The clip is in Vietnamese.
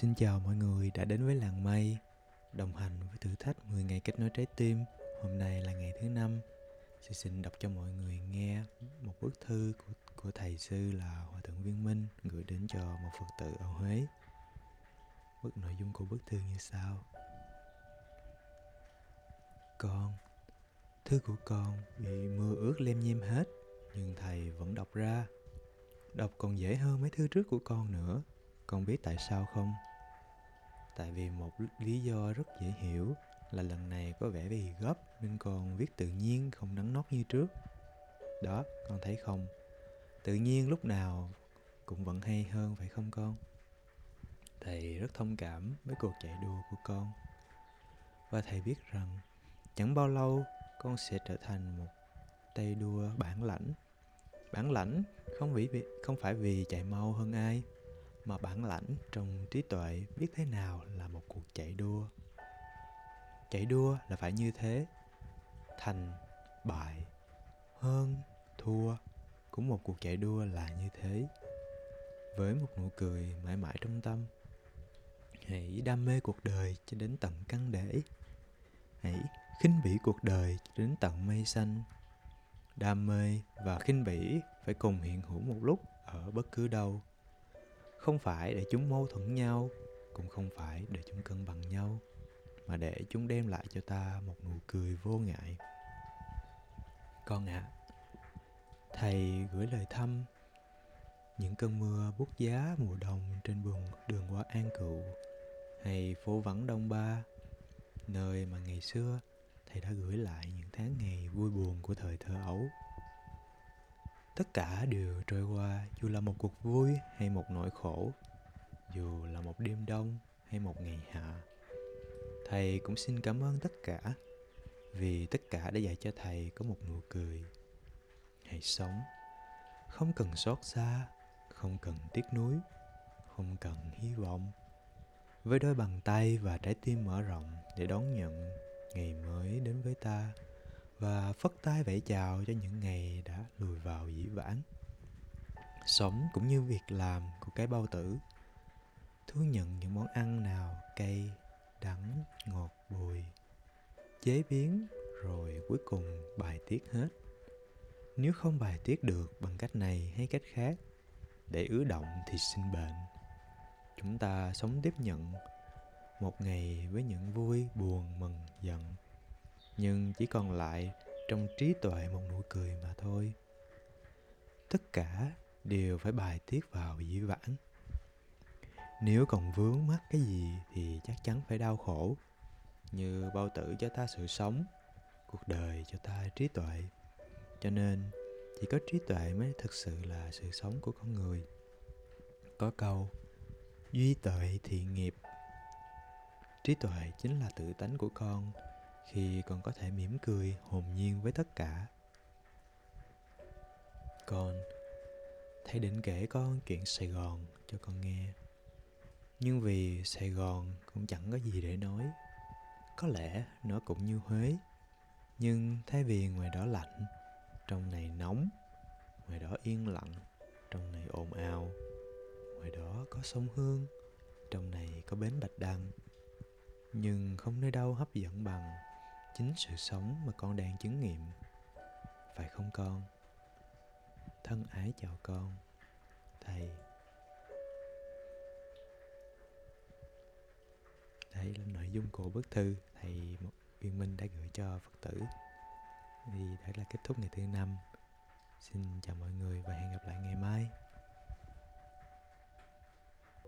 Xin chào mọi người đã đến với làng mây Đồng hành với thử thách 10 ngày kết nối trái tim. Hôm nay là ngày thứ năm. Xin xin đọc cho mọi người nghe một bức thư của, của thầy sư là Hòa Thượng Viên Minh Gửi đến cho một Phật tử ở Huế. Bức nội dung của bức thư như sau. Con Thư của con bị mưa ướt lem nhem hết Nhưng thầy vẫn đọc ra. Đọc còn dễ hơn mấy thư trước của con nữa. Con biết tại sao không? Tại vì một lý do rất dễ hiểu là lần này có vẻ vì gấp nên con viết tự nhiên không đắn nót như trước. Đó, con thấy không? Tự nhiên lúc nào cũng vẫn hay hơn phải không con? Thầy rất thông cảm với cuộc chạy đua của con. Và thầy biết rằng chẳng bao lâu con sẽ trở thành một tay đua bản lãnh. Bản lãnh không vì không phải vì chạy mau hơn ai mà bản lãnh trong trí tuệ biết thế nào là một cuộc chạy đua. Chạy đua là phải như thế, thành bại, hơn, thua, cũng một cuộc chạy đua là như thế. Với một nụ cười mãi mãi trong tâm, hãy đam mê cuộc đời cho đến tận căn để. Hãy khinh bỉ cuộc đời cho đến tận mây xanh. Đam mê và khinh bỉ phải cùng hiện hữu một lúc ở bất cứ đâu không phải để chúng mâu thuẫn nhau cũng không phải để chúng cân bằng nhau mà để chúng đem lại cho ta một nụ cười vô ngại. Con ạ à, thầy gửi lời thăm. Những cơn mưa bút giá mùa đông trên đường đường qua an cựu hay phố vắng đông ba nơi mà ngày xưa thầy đã gửi lại những tháng ngày vui buồn của thời thơ ấu tất cả đều trôi qua, dù là một cuộc vui hay một nỗi khổ, dù là một đêm đông hay một ngày hạ. Thầy cũng xin cảm ơn tất cả, vì tất cả đã dạy cho thầy có một nụ cười. Hãy sống. Không cần xót xa, không cần tiếc nuối, không cần hy vọng. Với đôi bàn tay và trái tim mở rộng để đón nhận ngày mới đến với ta và phất tay vẫy chào cho những ngày đã lùi vào dĩ vãng. Sống cũng như việc làm của cái bao tử. Thu nhận những món ăn nào cay, đắng, ngọt, bùi, chế biến rồi cuối cùng bài tiết hết. Nếu không bài tiết được bằng cách này hay cách khác, để ứ động thì sinh bệnh. Chúng ta sống tiếp nhận một ngày với những vui, buồn, mừng, giận nhưng chỉ còn lại trong trí tuệ một nụ cười mà thôi. Tất cả đều phải bài tiết vào dĩ vãng. Nếu còn vướng mắc cái gì thì chắc chắn phải đau khổ. Như bao tử cho ta sự sống, cuộc đời cho ta trí tuệ. Cho nên, chỉ có trí tuệ mới thực sự là sự sống của con người. Có câu, duy tuệ thì nghiệp. Trí tuệ chính là tự tánh của con khi con có thể mỉm cười, hồn nhiên với tất cả. Con thầy định kể con chuyện sài gòn cho con nghe. Nhưng vì sài gòn cũng chẳng có gì để nói. Có lẽ nó cũng như huế. Nhưng thay vì ngoài đó lạnh, trong này nóng, ngoài đó yên lặng, trong này ồn ào, ngoài đó có sông hương, trong này có bến bạch đăng. Nhưng không nơi đâu hấp dẫn bằng chính sự sống mà con đang chứng nghiệm. Phải không con? Thân ái chào con, thầy. Đây là nội dung của bức thư, thầy Uyên Minh đã gửi cho Phật tử. Thì đây là kết thúc ngày thứ năm. Xin chào mọi người và hẹn gặp lại ngày mai.